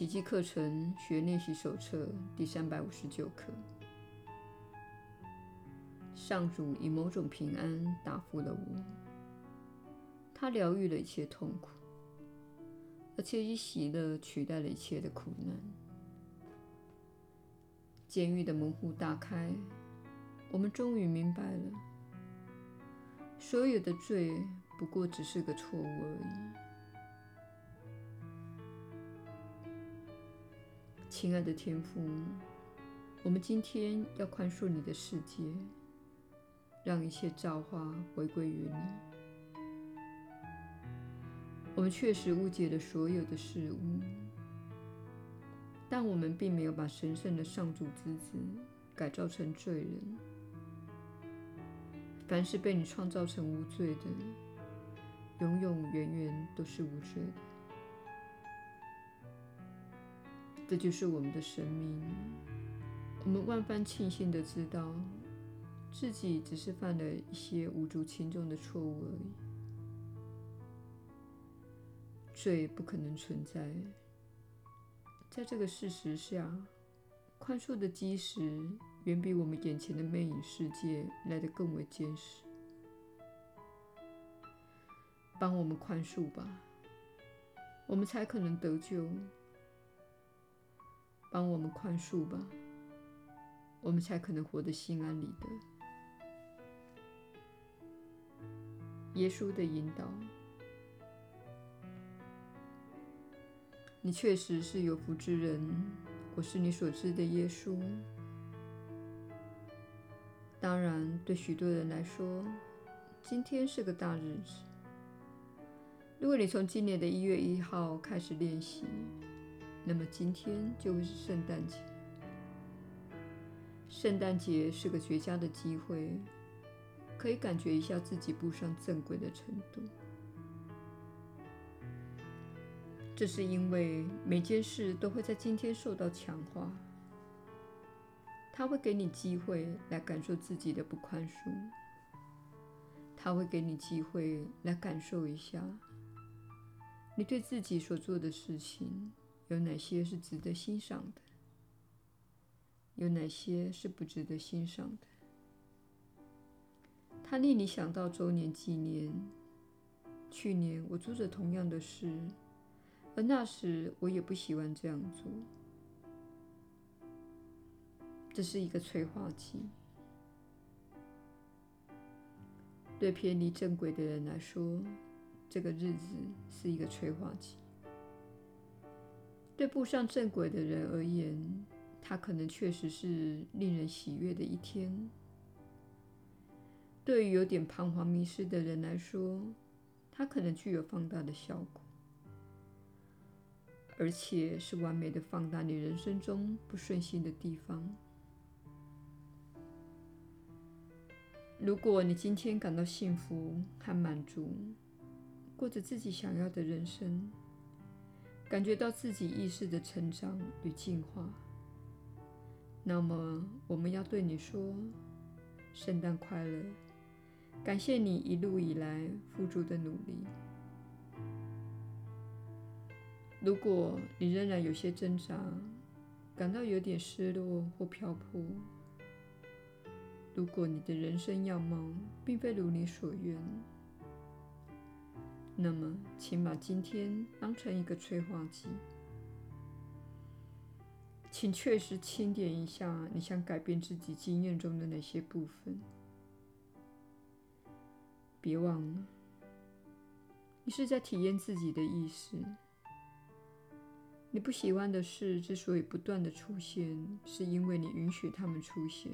奇迹课程学练习手册第三百五十九课。上主以某种平安答复了我，他疗愈了一切痛苦，而且以喜乐取代了一切的苦难。监狱的门户大开，我们终于明白了，所有的罪不过只是个错误而已。亲爱的天父，我们今天要宽恕你的世界。让一切造化回归于你。我们确实误解了所有的事物，但我们并没有把神圣的上主之子改造成罪人。凡是被你创造成无罪的，永永远远都是无罪的。这就是我们的生命。我们万般庆幸地知道。自己只是犯了一些无足轻重的错误而已，罪不可能存在。在这个事实下，宽恕的基石远比我们眼前的魅影世界来得更为坚实。帮我们宽恕吧，我们才可能得救。帮我们宽恕吧，我们才可能活得心安理得。耶稣的引导，你确实是有福之人。我是你所知的耶稣。当然，对许多人来说，今天是个大日子。如果你从今年的一月一号开始练习，那么今天就会是圣诞节。圣诞节是个绝佳的机会。可以感觉一下自己步上正轨的程度。这是因为每件事都会在今天受到强化，它会给你机会来感受自己的不宽恕，它会给你机会来感受一下，你对自己所做的事情有哪些是值得欣赏的，有哪些是不值得欣赏的。它令你想到周年纪念。去年我做着同样的事，而那时我也不喜欢这样做。这是一个催化剂。对偏离正轨的人来说，这个日子是一个催化剂；对步上正轨的人而言，它可能确实是令人喜悦的一天。对于有点彷徨迷失的人来说，它可能具有放大的效果，而且是完美的放大你人生中不顺心的地方。如果你今天感到幸福和满足，过着自己想要的人生，感觉到自己意识的成长与进化，那么我们要对你说：圣诞快乐！感谢你一路以来付出的努力。如果你仍然有些挣扎，感到有点失落或漂泊，如果你的人生样貌并非如你所愿，那么请把今天当成一个催化剂，请确实清点一下你想改变自己经验中的那些部分。别忘了，你是在体验自己的意识。你不喜欢的事之所以不断的出现，是因为你允许它们出现。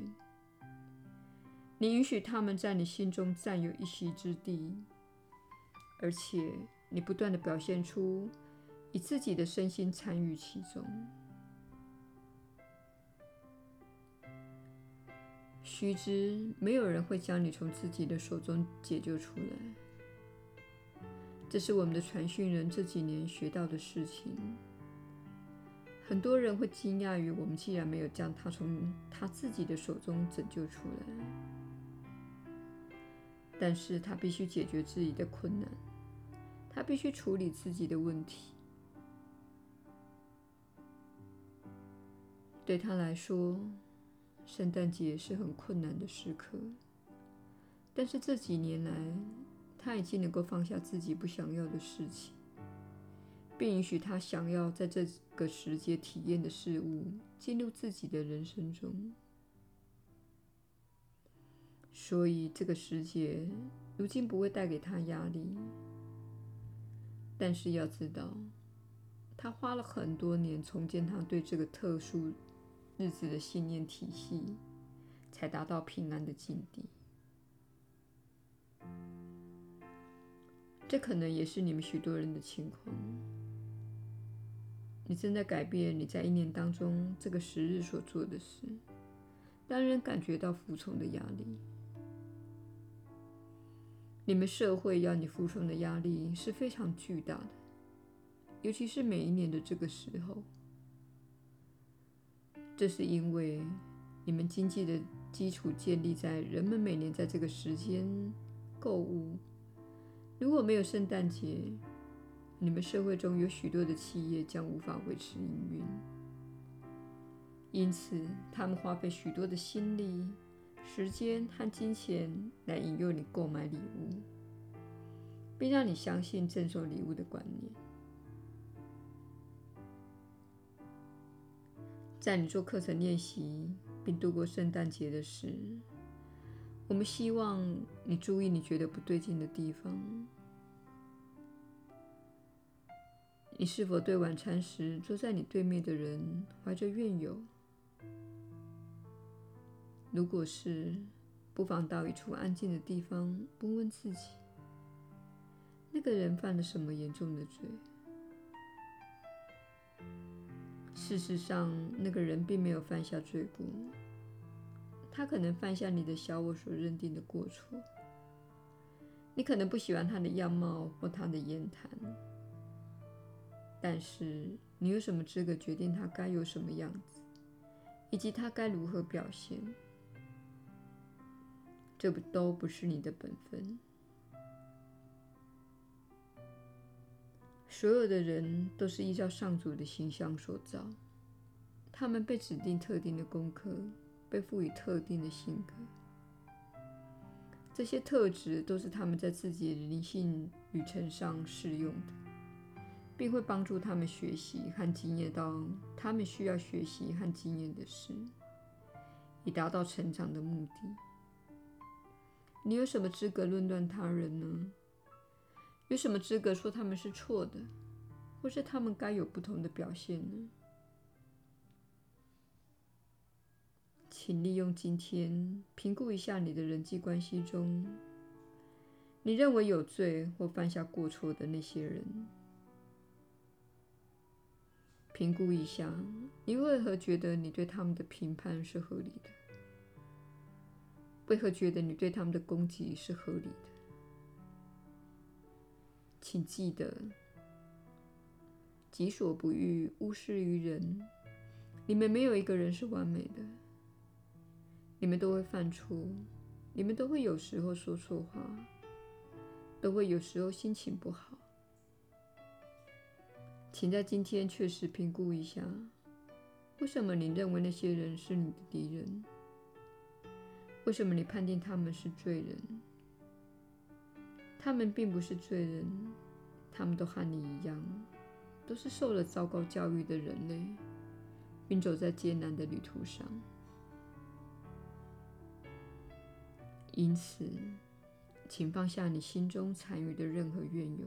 你允许它们在你心中占有一席之地，而且你不断的表现出以自己的身心参与其中。须知，没有人会将你从自己的手中解救出来。这是我们的传讯人这几年学到的事情。很多人会惊讶于我们既然没有将他从他自己的手中拯救出来，但是他必须解决自己的困难，他必须处理自己的问题。对他来说，圣诞节是很困难的时刻。但是这几年来，他已经能够放下自己不想要的事情，并允许他想要在这个时节体验的事物进入自己的人生中。所以，这个时节如今不会带给他压力。但是要知道，他花了很多年重建他对这个特殊日子的信念体系，才达到平安的境地。这可能也是你们许多人的情况。你正在改变你在一年当中这个时日所做的事，当然感觉到服从的压力。你们社会要你服从的压力是非常巨大的，尤其是每一年的这个时候。这是因为你们经济的基础建立在人们每年在这个时间购物。如果没有圣诞节，你们社会中有许多的企业将无法维持营运，因此他们花费许多的心力、时间和金钱来引诱你购买礼物，并让你相信赠送礼物的观念。在你做课程练习并度过圣诞节的时，我们希望你注意你觉得不对劲的地方。你是否对晚餐时坐在你对面的人怀着怨尤？如果是，不妨到一处安静的地方，问问自己：那个人犯了什么严重的罪？事实上，那个人并没有犯下罪过。他可能犯下你的小我所认定的过错。你可能不喜欢他的样貌或他的言谈，但是你有什么资格决定他该有什么样子，以及他该如何表现？这不都不是你的本分。所有的人都是依照上主的形象所造，他们被指定特定的功课。被赋予特定的性格，这些特质都是他们在自己的灵性旅程上适用的，并会帮助他们学习和经验到他们需要学习和经验的事，以达到成长的目的。你有什么资格论断他人呢？有什么资格说他们是错的，或是他们该有不同的表现呢？请利用今天评估一下你的人际关系中，你认为有罪或犯下过错的那些人。评估一下，你为何觉得你对他们的评判是合理的？为何觉得你对他们的攻击是合理的？请记得，己所不欲，勿施于人。你们没有一个人是完美的。你们都会犯错，你们都会有时候说错话，都会有时候心情不好。请在今天确实评估一下，为什么你认为那些人是你的敌人？为什么你判定他们是罪人？他们并不是罪人，他们都和你一样，都是受了糟糕教育的人类，并走在艰难的旅途上。因此，请放下你心中残余的任何怨尤，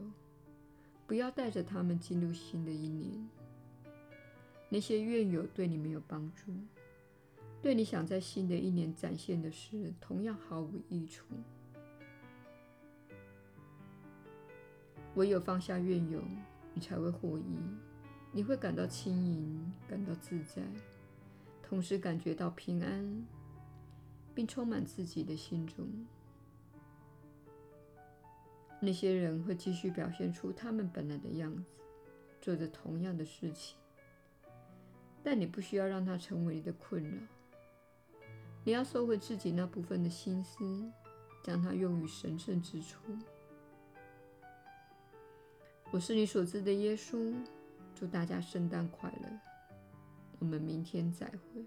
不要带着他们进入新的一年。那些怨尤对你没有帮助，对你想在新的一年展现的事同样毫无益处。唯有放下怨尤，你才会获益，你会感到轻盈，感到自在，同时感觉到平安。并充满自己的心中。那些人会继续表现出他们本来的样子，做着同样的事情，但你不需要让它成为你的困扰。你要收回自己那部分的心思，将它用于神圣之处。我是你所知的耶稣。祝大家圣诞快乐！我们明天再会。